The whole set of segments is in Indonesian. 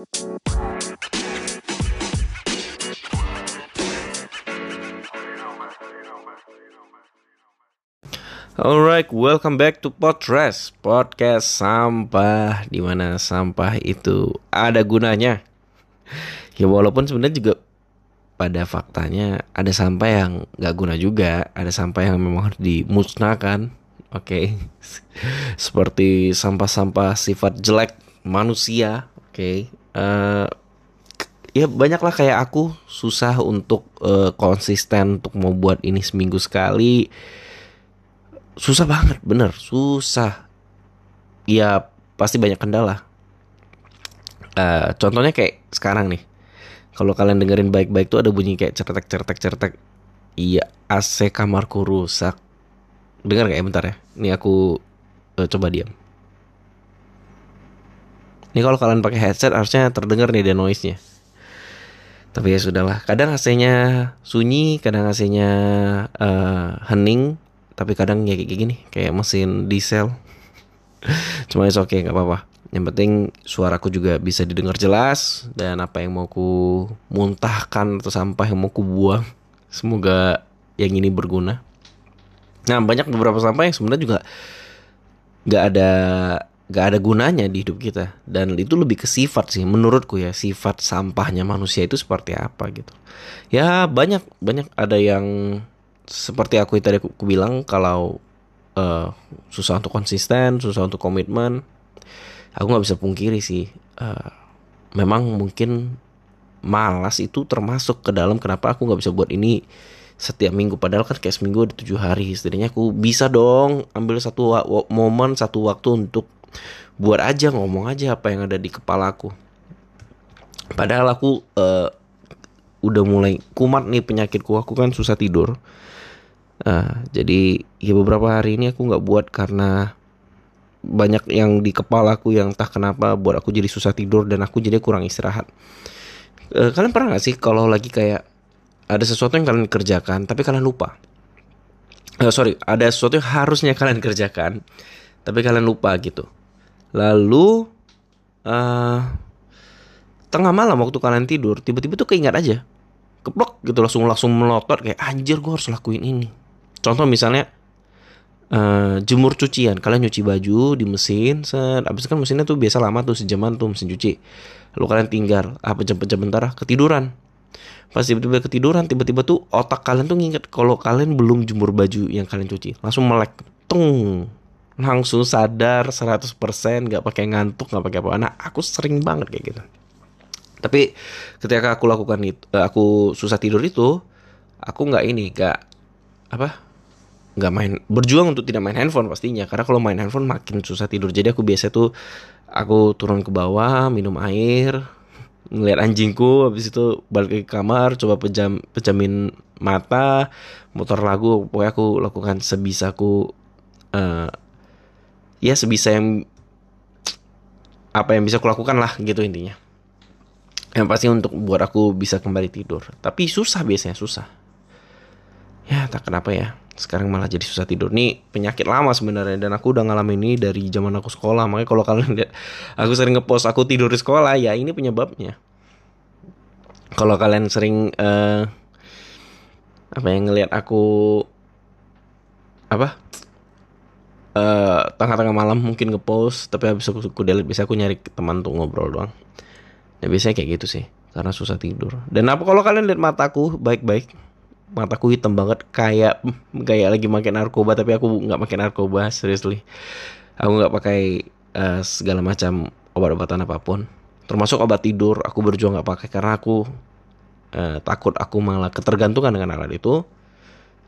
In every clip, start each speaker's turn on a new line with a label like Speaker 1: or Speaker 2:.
Speaker 1: Alright, welcome back to Potres Podcast sampah di mana sampah itu ada gunanya. Ya walaupun sebenarnya juga pada faktanya ada sampah yang nggak guna juga, ada sampah yang memang harus dimusnahkan. Oke, okay. seperti sampah-sampah sifat jelek manusia. Oke, okay. uh, eh, ya banyaklah kayak aku susah untuk uh, konsisten untuk mau buat ini seminggu sekali. Susah banget bener susah. Ya pasti banyak kendala uh, contohnya kayak sekarang nih. Kalau kalian dengerin baik-baik tuh ada bunyi kayak certek certek certek. Iya AC kamarku rusak. Dengar gak ya bentar ya? Ini aku uh, coba diam ini kalau kalian pakai headset harusnya terdengar nih dia noise-nya. Tapi ya sudahlah. Kadang AC-nya sunyi kadang AC-nya uh, hening tapi kadang ya kayak gini kayak mesin diesel. Cuma itu oke okay, nggak apa-apa. Yang penting suaraku juga bisa didengar jelas dan apa yang mau ku muntahkan atau sampah yang mau ku buang semoga yang ini berguna. Nah banyak beberapa sampah yang sebenarnya juga nggak ada nggak ada gunanya di hidup kita dan itu lebih ke sifat sih menurutku ya sifat sampahnya manusia itu seperti apa gitu ya banyak banyak ada yang seperti aku tadi aku, aku bilang kalau uh, susah untuk konsisten, susah untuk komitmen, aku nggak bisa pungkiri sih. Uh, memang mungkin malas itu termasuk ke dalam kenapa aku nggak bisa buat ini setiap minggu padahal kan kayak seminggu ada tujuh hari setidaknya aku bisa dong ambil satu momen satu waktu untuk buat aja ngomong aja apa yang ada di kepalaku padahal aku uh, udah mulai kumat nih penyakitku aku kan susah tidur Uh, jadi ya beberapa hari ini aku nggak buat karena banyak yang di kepala aku yang entah kenapa buat aku jadi susah tidur dan aku jadi kurang istirahat. Uh, kalian pernah gak sih kalau lagi kayak ada sesuatu yang kalian kerjakan tapi kalian lupa? Uh, sorry, ada sesuatu yang harusnya kalian kerjakan tapi kalian lupa gitu. Lalu uh, tengah malam waktu kalian tidur tiba-tiba tuh keingat aja. Keplok gitu langsung langsung melotot kayak anjir gue harus lakuin ini. Contoh misalnya uh, jemur cucian, kalian nyuci baju di mesin, set, abis kan mesinnya tuh biasa lama tuh sejaman tuh mesin cuci. Lalu kalian tinggal apa jam jam bentar ketiduran. Pas tiba-tiba ketiduran, tiba-tiba tuh otak kalian tuh nginget kalau kalian belum jemur baju yang kalian cuci, langsung melek, tung, langsung sadar 100% nggak pakai ngantuk nggak pakai apa. Nah aku sering banget kayak gitu. Tapi ketika aku lakukan itu, eh, aku susah tidur itu, aku nggak ini, nggak apa nggak main berjuang untuk tidak main handphone pastinya karena kalau main handphone makin susah tidur jadi aku biasa tuh aku turun ke bawah minum air ngeliat anjingku habis itu balik ke kamar coba pejam pejamin mata motor lagu pokoknya aku lakukan sebisaku uh, ya sebisa yang apa yang bisa aku lakukan lah gitu intinya. Yang pasti untuk buat aku bisa kembali tidur. Tapi susah biasanya susah. Ya tak kenapa ya. Sekarang malah jadi susah tidur. Nih penyakit lama sebenarnya. Dan aku udah ngalamin ini dari zaman aku sekolah. Makanya kalau kalian lihat aku sering ngepost aku tidur di sekolah ya ini penyebabnya. Kalau kalian sering uh, apa yang ngelihat aku apa uh, tengah-tengah malam mungkin ngepost tapi habis aku, aku delete bisa aku nyari teman untuk ngobrol doang. Ya biasanya kayak gitu sih karena susah tidur. Dan apa kalau kalian lihat mataku baik-baik mataku hitam banget kayak kayak lagi makin narkoba tapi aku nggak makin narkoba seriously. Aku nggak pakai uh, segala macam obat-obatan apa pun. Termasuk obat tidur aku berjuang nggak pakai karena aku uh, takut aku malah ketergantungan dengan alat itu.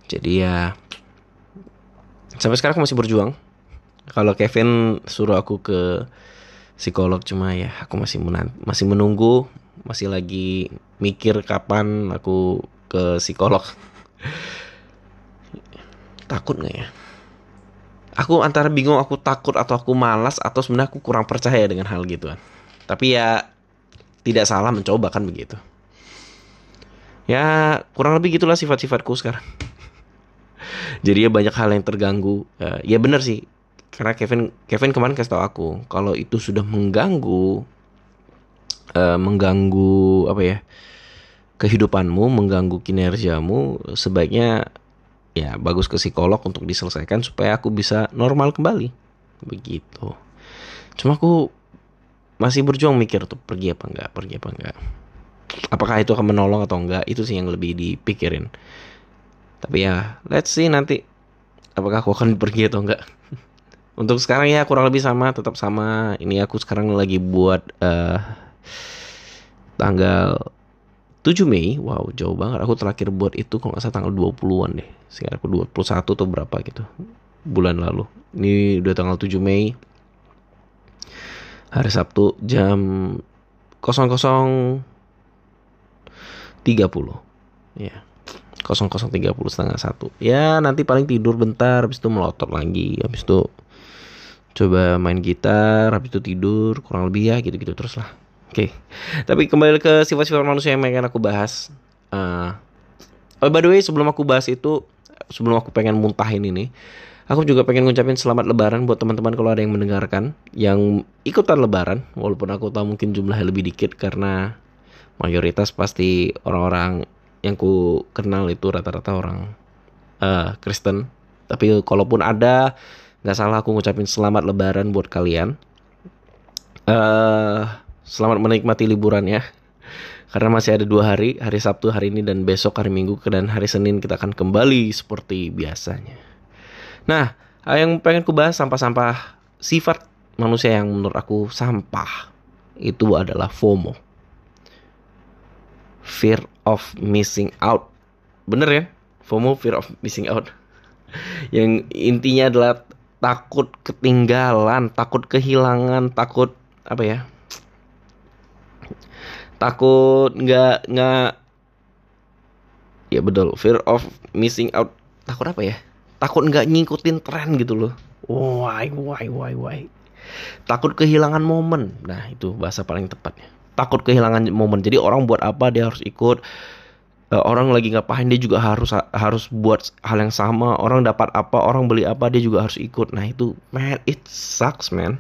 Speaker 1: Jadi ya sampai sekarang aku masih berjuang. Kalau Kevin suruh aku ke psikolog cuma ya aku masih masih menunggu masih lagi mikir kapan aku ke psikolog. Takut nggak ya? Aku antara bingung aku takut atau aku malas atau sebenarnya aku kurang percaya dengan hal gituan tapi ya tidak salah mencoba kan begitu. Ya kurang lebih gitulah sifat-sifatku sekarang jadi ya banyak hal yang terganggu. Ya, ya bener sih. Karena Kevin Kevin kemarin kasih tau aku kalau itu sudah mengganggu uh, mengganggu apa ya kehidupanmu mengganggu kinerjamu sebaiknya ya bagus ke psikolog untuk diselesaikan supaya aku bisa normal kembali. Begitu. Cuma aku masih berjuang mikir tuh pergi apa enggak pergi apa enggak. Apakah itu akan menolong atau enggak itu sih yang lebih dipikirin tapi ya let's see nanti apakah aku akan pergi atau enggak untuk sekarang ya kurang lebih sama tetap sama ini aku sekarang lagi buat uh, tanggal 7 Mei, wow jauh banget. Aku terakhir buat itu kalau nggak salah tanggal 20-an deh. Sekarang aku 21 atau berapa gitu. Bulan lalu. Ini udah tanggal 7 Mei. Hari Sabtu jam 00.30. Ya. 00.30 setengah satu. Ya nanti paling tidur bentar. Habis itu melotot lagi. Habis itu coba main gitar. Habis itu tidur. Kurang lebih ya gitu-gitu terus lah. Oke, okay. tapi kembali ke sifat-sifat manusia yang pengen aku bahas. Uh, oh, by the way, sebelum aku bahas itu, sebelum aku pengen muntahin ini, aku juga pengen ngucapin selamat Lebaran buat teman-teman kalau ada yang mendengarkan, yang ikutan Lebaran, walaupun aku tahu mungkin jumlahnya lebih dikit karena mayoritas pasti orang-orang yang ku kenal itu rata-rata orang uh, Kristen. Tapi kalaupun ada, nggak salah aku ngucapin selamat Lebaran buat kalian. Uh, Selamat menikmati liburan ya. Karena masih ada dua hari, hari Sabtu hari ini dan besok hari Minggu dan hari Senin kita akan kembali seperti biasanya. Nah, yang pengen ku bahas sampah-sampah sifat manusia yang menurut aku sampah itu adalah FOMO. Fear of missing out. Bener ya? FOMO, fear of missing out. yang intinya adalah takut ketinggalan, takut kehilangan, takut apa ya? takut nggak nggak ya betul fear of missing out takut apa ya takut nggak ngikutin tren gitu loh why why why why takut kehilangan momen nah itu bahasa paling tepatnya takut kehilangan momen. Jadi orang buat apa dia harus ikut? Uh, orang lagi ngapain dia juga harus harus buat hal yang sama. Orang dapat apa orang beli apa dia juga harus ikut. Nah itu man it sucks man.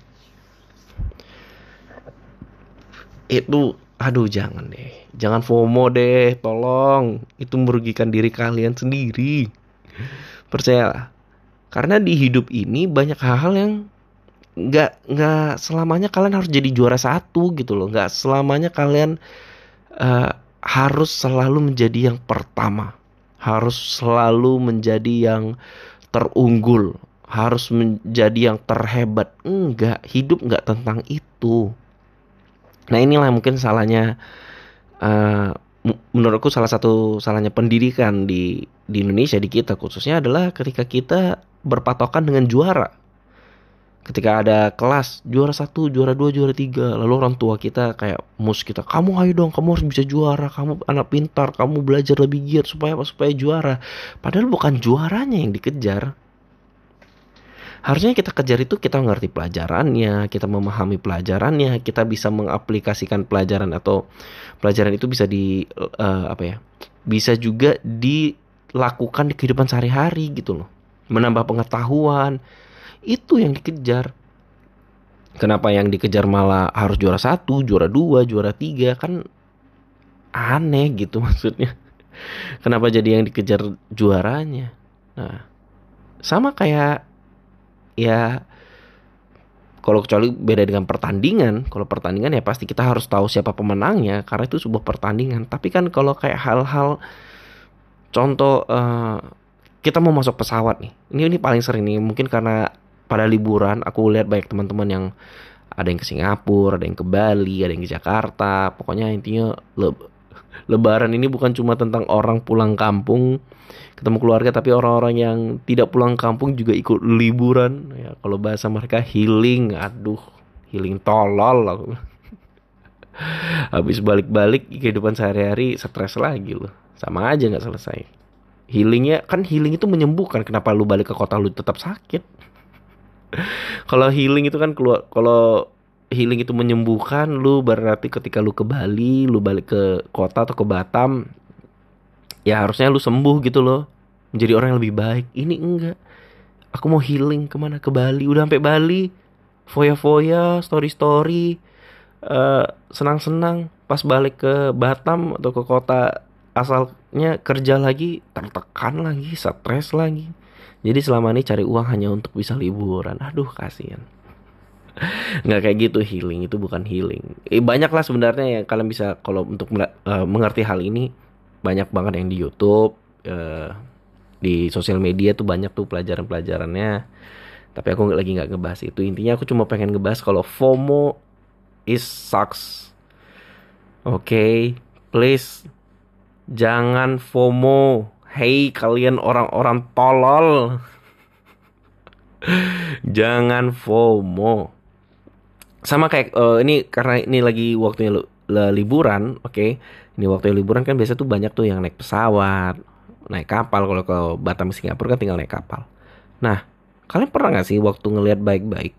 Speaker 1: Itu aduh jangan deh. Jangan FOMO deh tolong. Itu merugikan diri kalian sendiri. Percayalah karena di hidup ini banyak hal-hal yang nggak nggak selamanya kalian harus jadi juara satu gitu loh. Nggak selamanya kalian uh, harus selalu menjadi yang pertama. Harus selalu menjadi yang terunggul. Harus menjadi yang terhebat. Enggak hidup nggak tentang itu. Nah inilah mungkin salahnya uh, menurutku salah satu salahnya pendidikan di di Indonesia di kita khususnya adalah ketika kita berpatokan dengan juara. Ketika ada kelas juara satu, juara dua, juara tiga, lalu orang tua kita kayak mus kita, kamu ayo dong, kamu harus bisa juara, kamu anak pintar, kamu belajar lebih giat supaya? Supaya juara. Padahal bukan juaranya yang dikejar, harusnya kita kejar itu kita ngerti pelajarannya, kita memahami pelajarannya, kita bisa mengaplikasikan pelajaran atau pelajaran itu bisa di uh, apa ya? Bisa juga dilakukan di kehidupan sehari-hari gitu loh. Menambah pengetahuan. Itu yang dikejar. Kenapa yang dikejar malah harus juara satu, juara dua, juara tiga kan aneh gitu maksudnya. Kenapa jadi yang dikejar juaranya? Nah, sama kayak ya kalau kecuali beda dengan pertandingan kalau pertandingan ya pasti kita harus tahu siapa pemenangnya karena itu sebuah pertandingan tapi kan kalau kayak hal-hal contoh uh, kita mau masuk pesawat nih ini ini paling sering nih mungkin karena pada liburan aku lihat banyak teman-teman yang ada yang ke Singapura ada yang ke Bali ada yang ke Jakarta. Pokoknya intinya le lebaran ini bukan cuma tentang orang pulang kampung ketemu keluarga tapi orang-orang yang tidak pulang kampung juga ikut liburan. Ya kalau bahasa mereka healing. Aduh healing tolol aku. Habis balik-balik kehidupan sehari-hari stres lagi loh. Sama aja nggak selesai. Healingnya kan healing itu menyembuhkan. Kenapa lu balik ke kota lu tetap sakit kalau healing itu kan keluar kalau healing itu menyembuhkan lu berarti ketika lu ke Bali lu balik ke kota atau ke Batam ya harusnya lu sembuh gitu loh. Menjadi orang yang lebih baik. Ini enggak. Aku mau healing ke mana? Ke Bali. Udah sampai Bali. Foya-foya story-story uh, senang-senang. Pas balik ke Batam atau ke kota asalnya kerja lagi tertekan lagi stres lagi jadi selama ini cari uang hanya untuk bisa liburan. Aduh kasihan. Nggak kayak gitu healing itu bukan healing. Eh, banyak lah sebenarnya yang kalian bisa kalau untuk uh, mengerti hal ini banyak banget yang di YouTube uh, di sosial media tuh banyak tuh pelajaran-pelajarannya. Tapi aku lagi nggak ngebahas itu. Intinya aku cuma pengen ngebahas kalau FOMO is sucks. Oke okay? please jangan FOMO hey kalian orang-orang tolol jangan FOMO sama kayak uh, ini karena ini lagi waktunya liburan, oke. Okay? Ini waktu liburan kan biasa tuh banyak tuh yang naik pesawat, naik kapal kalau ke Batam Singapura kan tinggal naik kapal. Nah, kalian pernah nggak sih waktu ngelihat baik-baik?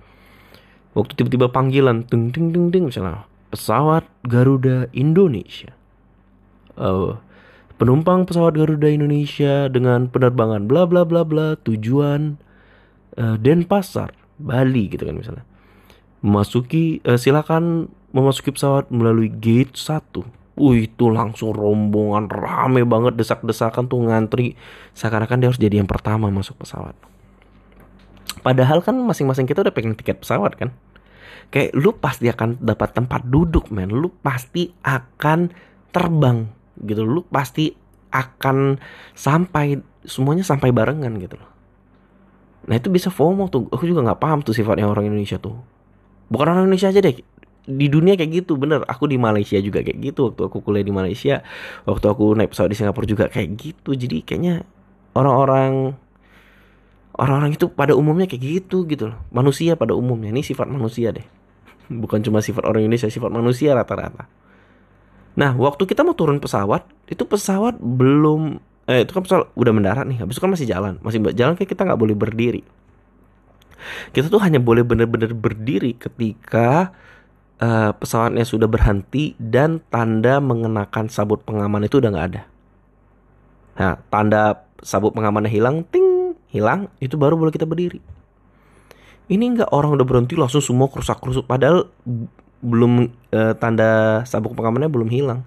Speaker 1: Waktu tiba-tiba panggilan ting ting ting ting misalnya pesawat Garuda Indonesia. Uh, penumpang pesawat Garuda Indonesia dengan penerbangan bla bla bla bla tujuan uh, Denpasar, Bali gitu kan misalnya. Memasuki uh, silakan memasuki pesawat melalui gate 1 Wih itu langsung rombongan rame banget desak-desakan tuh ngantri. Seakan-akan dia harus jadi yang pertama masuk pesawat. Padahal kan masing-masing kita udah pengen tiket pesawat kan. Kayak lu pasti akan dapat tempat duduk men. Lu pasti akan terbang gitu Lu pasti akan sampai Semuanya sampai barengan gitu loh. Nah itu bisa FOMO tuh. Aku juga gak paham tuh sifatnya orang Indonesia tuh. Bukan orang Indonesia aja deh. Di dunia kayak gitu bener. Aku di Malaysia juga kayak gitu. Waktu aku kuliah di Malaysia waktu aku naik pesawat di Singapura juga kayak gitu. Jadi kayaknya orang-orang orang-orang itu pada umumnya kayak gitu gitu loh. Manusia pada umumnya. Ini sifat manusia deh. Bukan cuma sifat orang Indonesia sifat manusia rata-rata nah waktu kita mau turun pesawat itu pesawat belum eh itu kan pesawat udah mendarat nih habis itu kan masih jalan masih jalan kayak kita nggak boleh berdiri kita tuh hanya boleh benar-benar berdiri ketika uh, pesawatnya sudah berhenti dan tanda mengenakan sabut pengaman itu udah nggak ada. Nah, tanda sabut pengamannya hilang, ting, hilang, itu baru boleh kita berdiri. Ini nggak orang udah berhenti langsung semua kerusak kerusuk padahal belum uh, tanda sabuk pengamannya belum hilang.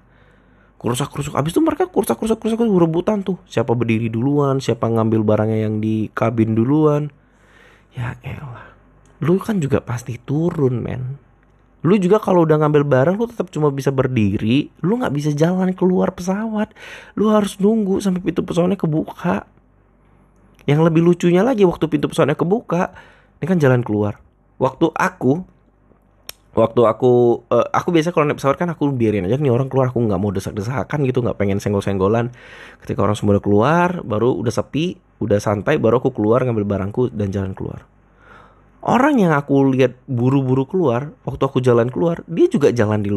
Speaker 1: Kerusak kerusuk abis itu mereka kerusak kerusak kerusak rebutan tuh. Siapa berdiri duluan, siapa ngambil barangnya yang di kabin duluan Ya elah. Lu kan juga pasti turun, men. Lu juga kalau udah ngambil barang lu tetap cuma bisa berdiri, lu nggak bisa jalan keluar pesawat. Lu harus nunggu sampai pintu pesawatnya kebuka. Yang lebih lucunya lagi waktu pintu pesawatnya kebuka, ini kan jalan keluar. Waktu aku waktu aku uh, aku biasa kalau naik pesawat kan aku biarin aja nih orang keluar aku nggak mau desak-desakan gitu nggak pengen senggol-senggolan. Ketika orang semua udah keluar baru udah sepi udah santai baru aku keluar ngambil barangku dan jalan keluar. Orang yang aku lihat buru-buru keluar waktu aku jalan keluar dia juga jalan di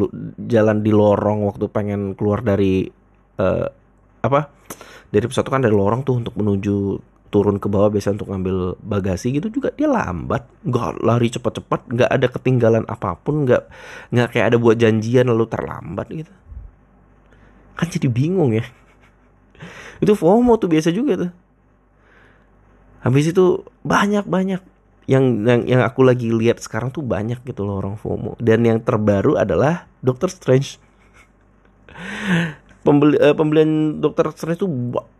Speaker 1: jalan di lorong waktu pengen keluar dari uh, apa dari pesawat kan dari lorong tuh untuk menuju turun ke bawah biasa untuk ngambil bagasi gitu juga dia lambat. Nggak lari cepat-cepat nggak ada ketinggalan apa pun nggak nggak kayak ada buat janjian lalu terlambat gitu. Kan jadi bingung ya. Itu FOMO tuh biasa juga tuh. Habis itu banyak banyak yang yang yang aku lagi lihat sekarang tuh banyak gitu loh orang FOMO. Dan yang terbaru adalah Doctor Strange. Pembeli, uh, pembelian Doctor Strange tuh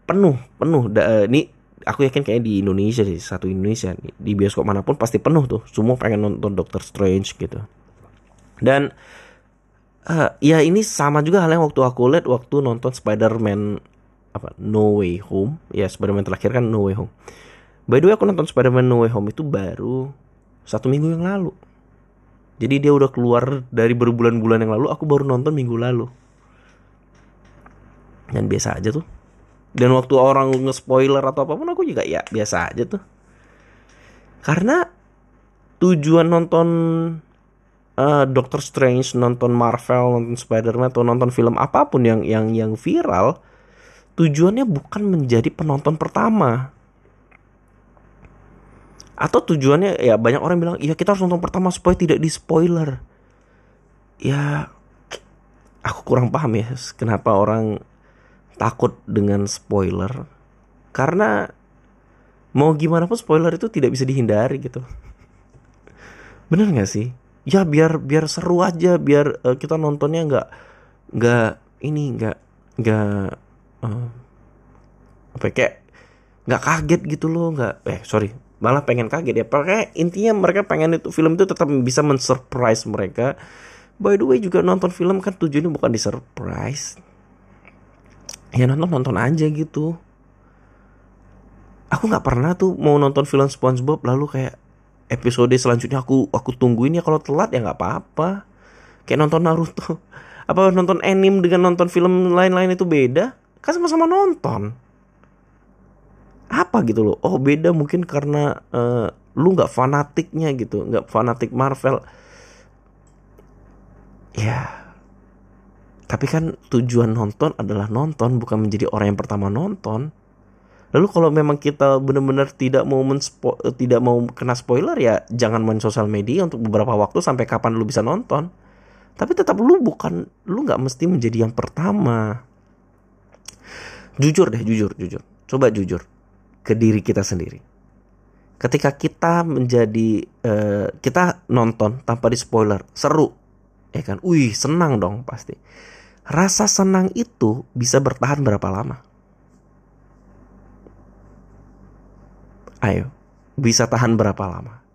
Speaker 1: penuh penuh. Da, uh, ini aku yakin kayak di Indonesia sih satu Indonesia di bioskop mana pun pasti penuh tuh. Semua pengen nonton Doctor Strange gitu. Dan uh, ya ini sama juga halnya waktu aku lihat waktu nonton Spider-Man apa No Way Home. Ya Spider-Man terakhir kan No Way Home. By the way aku nonton Spider-Man No Way Home itu baru satu minggu yang lalu. Jadi dia udah keluar dari berbulan-bulan yang lalu aku baru nonton minggu lalu. Dan biasa aja tuh dan waktu orang nge-spoiler atau apa pun aku juga ya biasa aja tuh. Karena tujuan nonton uh, Doctor Strange nonton Marvel nonton Spider-Man atau nonton film apa pun yang yang yang viral tujuannya bukan menjadi penonton pertama. Atau tujuannya ya banyak orang bilang ya kita harus nonton pertama supaya tidak di spoiler ya aku kurang paham ya kenapa orang takut dengan spoiler karena mau gimana pun spoiler itu tidak bisa dihindari gitu. Bener nggak sih? Ya biar biar seru aja biar uh, kita nontonnya nggak nggak ini nggak nggak uh, apa ya, kayak nggak kaget gitu loh nggak eh sorry malah pengen kaget ya. Pakai intinya mereka pengen itu film itu tetap bisa mensurprise mereka. By the way juga nonton film kan tujuannya bukan di surprise ya nonton nonton aja gitu. Aku nggak pernah tuh mau nonton film SpongeBob lalu kayak episode selanjutnya aku aku tungguin ya kalau telat ya nggak apa-apa. Kayak nonton Naruto. Apa nonton anime dengan nonton film lain-lain itu beda? Kan sama-sama nonton. Apa gitu loh? Oh beda mungkin karena uh, lu nggak fanatiknya gitu nggak fanatik Marvel. Ya tapi kan tujuan nonton adalah nonton bukan menjadi orang yang pertama nonton lalu kalau memang kita benar-benar tidak mau menspo tidak mau kena spoiler ya jangan main sosial media untuk beberapa waktu sampai kapan lu bisa nonton tapi tetap lu bukan lu nggak mesti menjadi yang pertama jujur deh jujur jujur coba jujur ke diri kita sendiri. Ketika kita menjadi uh, kita nonton tanpa di spoiler, seru, ya kan? Wih, senang dong pasti. Rasa senang itu bisa bertahan berapa lama? Ayo, bisa tahan berapa lama?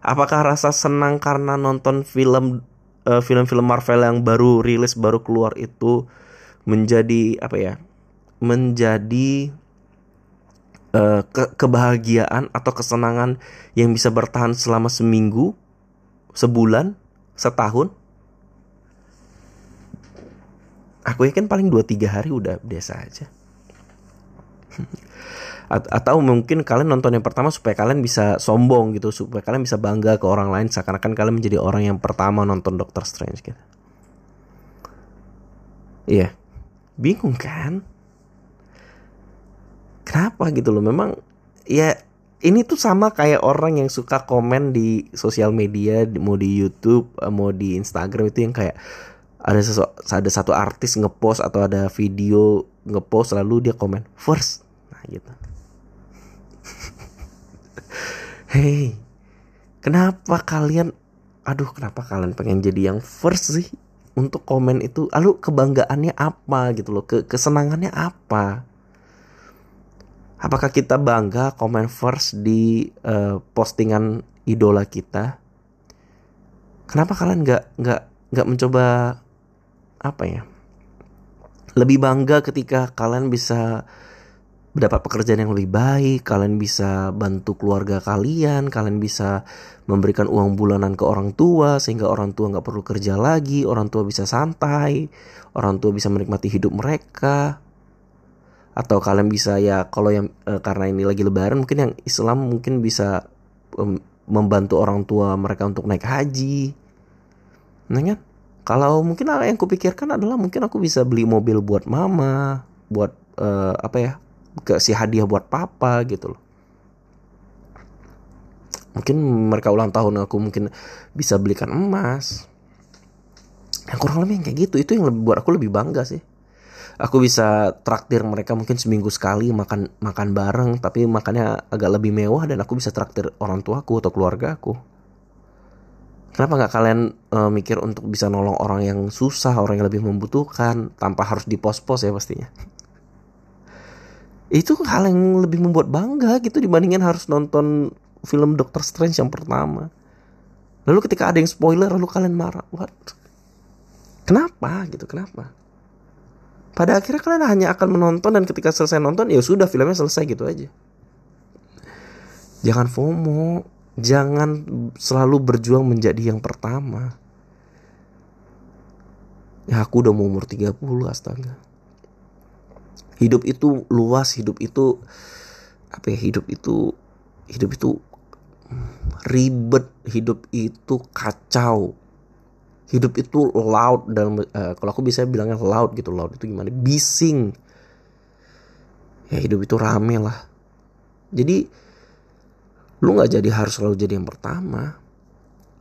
Speaker 1: Apakah rasa senang karena nonton film uh, film-film Marvel yang baru rilis baru keluar itu menjadi apa ya? Menjadi uh, ke kebahagiaan atau kesenangan yang bisa bertahan selama seminggu, sebulan, setahun. Aku yakin paling 2-3 hari udah biasa aja. atau mungkin kalian nonton yang pertama supaya kalian bisa sombong gitu supaya kalian bisa bangga ke orang lain seakan-akan kalian menjadi orang yang pertama nonton Doctor Strange gitu. Iya. Bingung kan? Kenapa gitu loh? Memang ya ini tuh sama kayak orang yang suka komen di sosial media mau di YouTube eh, mau di Instagram itu yang kayak ada sesu, ada satu artis ngepost atau ada video ngepost lalu dia komen first. Nah gitu. Hey kenapa kalian aduh kenapa kalian pengen jadi yang first sih? Untuk komen itu lalu kebanggaannya apa gitu loh ke kesenangannya apa? Apakah kita bangga komen first di uh, postingan idola kita? Kenapa kalian nggak nggak nggak mencoba apa ya? Lebih bangga ketika kalian bisa mendapat pekerjaan yang lebih baik, kalian bisa bantu keluarga kalian, kalian bisa memberikan uang bulanan ke orang tua sehingga orang tua nggak perlu kerja lagi, orang tua bisa santai, orang tua bisa menikmati hidup mereka atau kalian bisa ya kalau yang e, karena ini lagi lebaran mungkin yang Islam mungkin bisa um, membantu orang tua mereka untuk naik haji nah kan kalau mungkin yang kupikirkan adalah mungkin aku bisa beli mobil buat mama buat e, apa ya ke si hadiah buat papa gitu loh. Mungkin mereka ulang tahun aku mungkin bisa belikan emas. Yang kurang lebih kayak gitu itu yang lebih buat aku lebih bangga sih. Aku bisa traktir mereka mungkin seminggu sekali makan makan bareng tapi makannya agak lebih mewah dan aku bisa traktir orang tuaku atau keluarga aku kenapa nggak kalian uh, mikir untuk bisa nolong orang yang susah orang yang lebih membutuhkan tanpa harus di pos-pos ya pastinya? Itu hal yang lebih membuat bangga gitu dibandingin harus nonton film Doctor Strange yang pertama. Lalu ketika ada yang spoiler lalu kalian marah. What? Kenapa? Gitu kenapa? Pada akhirnya kalian hanya akan menonton dan ketika selesai nonton ya sudah filmnya selesai gitu aja. Jangan FOMO jangan selalu berjuang menjadi yang pertama. Ya aku udah mau umur 30 astaga. Hidup itu luas hidup itu apa ya hidup itu hidup itu ribet hidup itu kacau. Hidup itu loud dan uh, kalau aku bisa bilangnya loud gitu loud itu gimana? Bising. Ya hidup itu rame lah. Jadi lu nggak jadi harus selalu jadi yang pertama.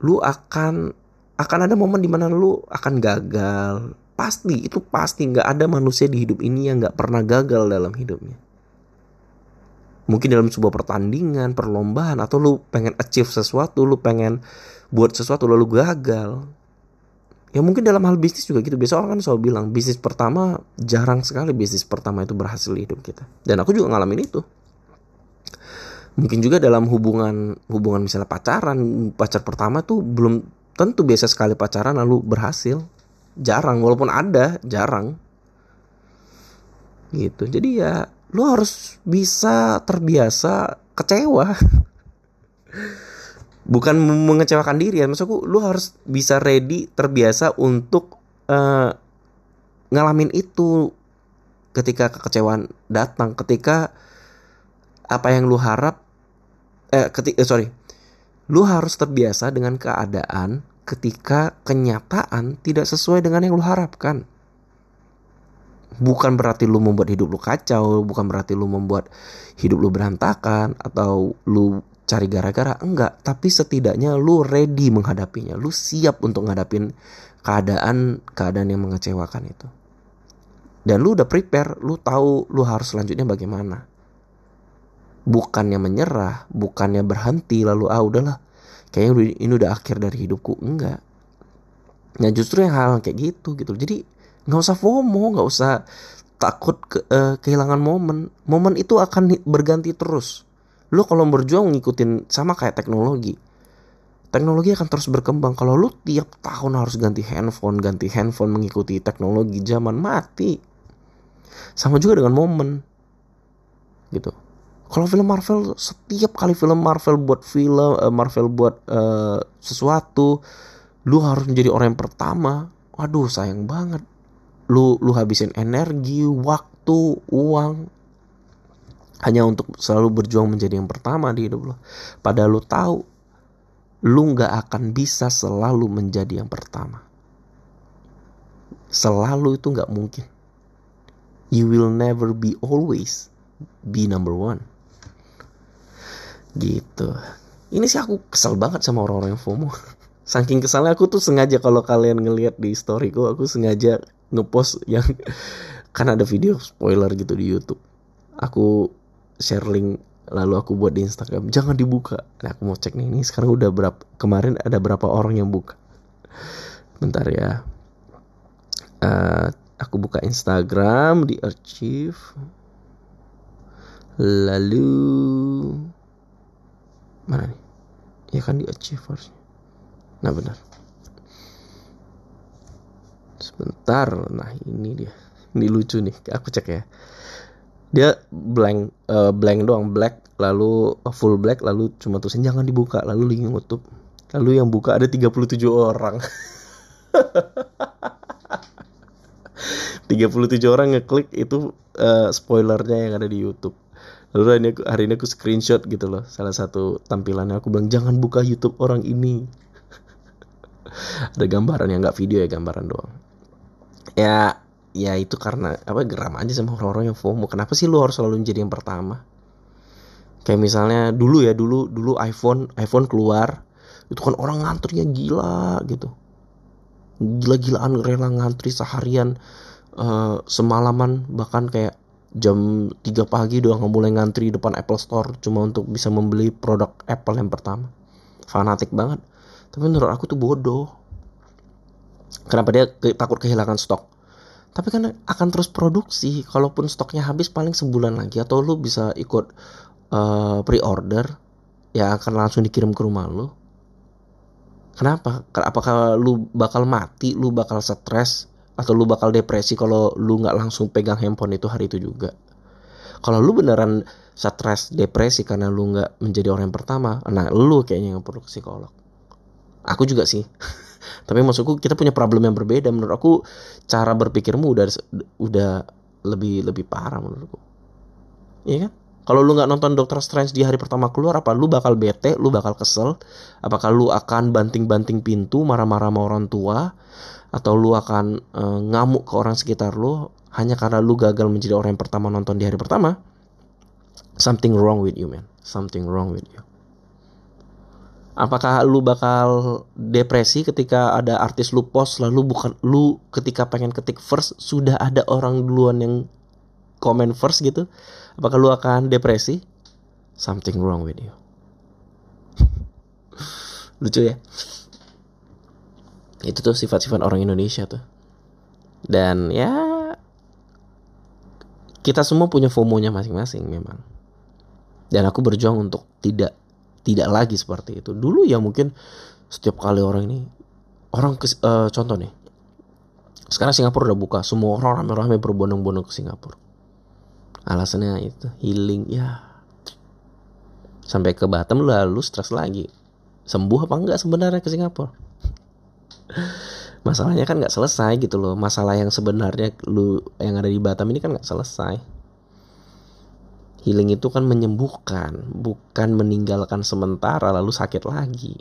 Speaker 1: Lu akan akan ada momen di mana lu akan gagal. Pasti itu pasti nggak ada manusia di hidup ini yang nggak pernah gagal dalam hidupnya. Mungkin dalam sebuah pertandingan perlombaan atau lu pengen achieve sesuatu lu pengen buat sesuatu lalu gagal. Ya mungkin dalam hal bisnis juga gitu. Biasa orang kan selalu bilang bisnis pertama jarang sekali bisnis pertama itu berhasil di hidup kita. Dan aku juga ngalamin itu mungkin juga dalam hubungan hubungan misalnya pacaran pacar pertama tuh belum tentu biasa sekali pacaran lalu berhasil. Jarang walaupun ada jarang. Gitu. Jadi ya lu harus bisa terbiasa kecewa. Bukan mengecewakan diri ya maksudku lu harus bisa ready terbiasa untuk uh, ngalamin itu ketika kekecewaan datang ketika apa yang lu harap eh ketika eh, sorry. Lu harus terbiasa dengan keadaan ketika kenyataan tidak sesuai dengan yang lu harapkan. Bukan berarti lu membuat hidup lu kacau bukan berarti lu membuat hidup lu berantakan atau lu cari gara-gara enggak. Tapi setidaknya lu ready menghadapinya. Lu siap untuk ngadapin keadaan keadaan yang mengecewakan itu. Dan lu udah prepare lu tahu lu harus selanjutnya bagaimana bukannya menyerah bukannya berhenti lalu ah udahlah kayaknya ini udah akhir dari hidupku. Enggak. Nah justru yang hal kayak gitu gitu. Jadi nggak usah FOMO nggak usah takut ke, uh, kehilangan momen. Momen itu akan berganti terus. Lu kalau berjuang ngikutin sama kayak teknologi teknologi akan terus berkembang. Kalau lu tiap tahun harus ganti handphone ganti handphone mengikuti teknologi zaman mati. Sama juga dengan momen. Gitu kalau film Marvel setiap kali film Marvel buat film uh, Marvel buat uh, sesuatu lu harus menjadi orang yang pertama waduh sayang banget lu lu habisin energi waktu uang hanya untuk selalu berjuang menjadi yang pertama di hidup lo. Padahal lo tahu lu nggak akan bisa selalu menjadi yang pertama. Selalu itu nggak mungkin. You will never be always be number one. Gitu. Ini sih aku kesel banget sama orang-orang yang FOMO. Saking kesalnya aku tuh sengaja kalau kalian ngelihat di storyku aku sengaja ngepost yang kan ada video spoiler gitu di YouTube. Aku share link lalu aku buat di Instagram jangan dibuka nah aku mau cek nih ini sekarang udah berapa kemarin ada berapa orang yang buka bentar ya uh, aku buka Instagram di archive lalu mana nih? Ya kan di harusnya. Nah benar. Sebentar. Nah ini dia. Ini lucu nih. Aku cek ya. Dia blank uh, blank doang. Black lalu uh, full black lalu cuma tulisan jangan dibuka. Lalu link YouTube lalu yang buka ada 37 orang. 37 orang ngeklik itu uh, spoilernya yang ada di YouTube lalu hari ini, aku, hari ini aku screenshot gitu loh salah satu tampilannya. Aku bilang jangan buka YouTube orang ini. Ada gambaran yang nggak video ya gambaran doang. Ya ya itu karena apa geram aja sama orang-orang yang FOMO. Kenapa sih lu harus selalu menjadi yang pertama? Kayak misalnya dulu ya dulu dulu iPhone iPhone keluar itu kan orang ngantrinya gila gitu. Gila-gilaan rela ngantri seharian uh, semalaman bahkan kayak jam 3 pagi udah mulai ngantri depan Apple Store cuma untuk bisa membeli produk Apple yang pertama. Fanatik banget. Tapi menurut aku tuh bodoh. Kenapa dia ke takut kehilangan stok? Tapi kan akan terus produksi kalaupun stoknya habis paling sebulan lagi atau lu bisa ikut uh, pre-order ya akan langsung dikirim ke rumah lu. Kenapa? Apakah lu bakal mati lu bakal stres atau lu bakal depresi kalau lu nggak langsung pegang handphone itu hari itu juga. Kalau lu beneran stres depresi karena lu nggak menjadi orang yang pertama nah lu kayaknya yang perlu psikolog. Aku juga sih. Tapi maksudku kita punya problem yang berbeda. Menurut aku cara berpikirmu udah udah lebih lebih parah menurutku iya kan? Kalau lu nggak nonton Doctor Strange di hari pertama keluar apa lu bakal bete lu bakal kesel? Apakah lu akan banting-banting pintu marah-marah sama orang tua atau lu akan uh, ngamuk ke orang sekitar lu hanya karena lu gagal menjadi orang yang pertama nonton di hari pertama something wrong with you man something wrong with you Apakah lu bakal depresi ketika ada artis lu post lalu bukan lu ketika pengen ketik first sudah ada orang duluan yang komen first gitu? Apakah lu akan depresi? something wrong with you. Lucu ya? Itu tuh sifat-sifat orang Indonesia tuh. Dan ya kita semua punya FOMO-nya masing-masing memang. Dan aku berjuang untuk tidak tidak lagi seperti itu. Dulu ya mungkin setiap kali orang ini orang ke, uh, contoh nih. Sekarang Singapura udah buka, semua orang rame-rame berbondong-bondong ke Singapura. Alasannya itu healing ya. Sampai ke Batam lalu stres lagi. Sembuh apa enggak sebenarnya ke Singapura? Masalahnya kan nggak selesai gitu loh. Masalah yang sebenarnya lu yang ada di Batam ini kan nggak selesai. Healing itu kan menyembuhkan, bukan meninggalkan sementara lalu sakit lagi.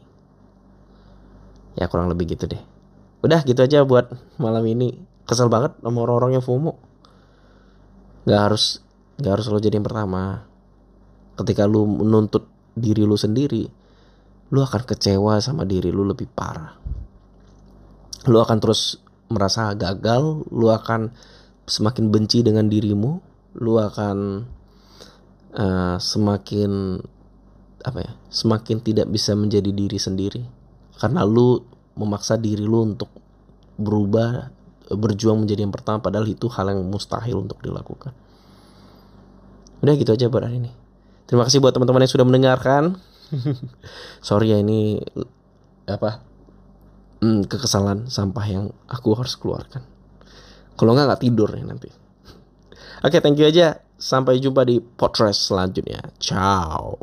Speaker 1: Ya kurang lebih gitu deh. Udah gitu aja buat malam ini. Kesel banget sama orang-orang yang FOMO. Gak harus gak harus lo jadi yang pertama. Ketika lu menuntut diri lu sendiri, lu akan kecewa sama diri lu lebih parah. Lu akan terus merasa gagal, lu akan semakin benci dengan dirimu, lu akan uh, semakin apa ya semakin tidak bisa menjadi diri sendiri. Karena lu memaksa diri lu untuk berubah berjuang menjadi yang pertama padahal itu hal yang mustahil untuk dilakukan. Udah gitu aja buat hari ini. Terima kasih buat teman-teman yang sudah mendengarkan. Sorry ya ini apa hmm, kekesalan sampah yang aku harus keluarkan kalau nggak nggak tidur ya nanti oke okay, thank you aja Sampai jumpa di podcast selanjutnya. Ciao.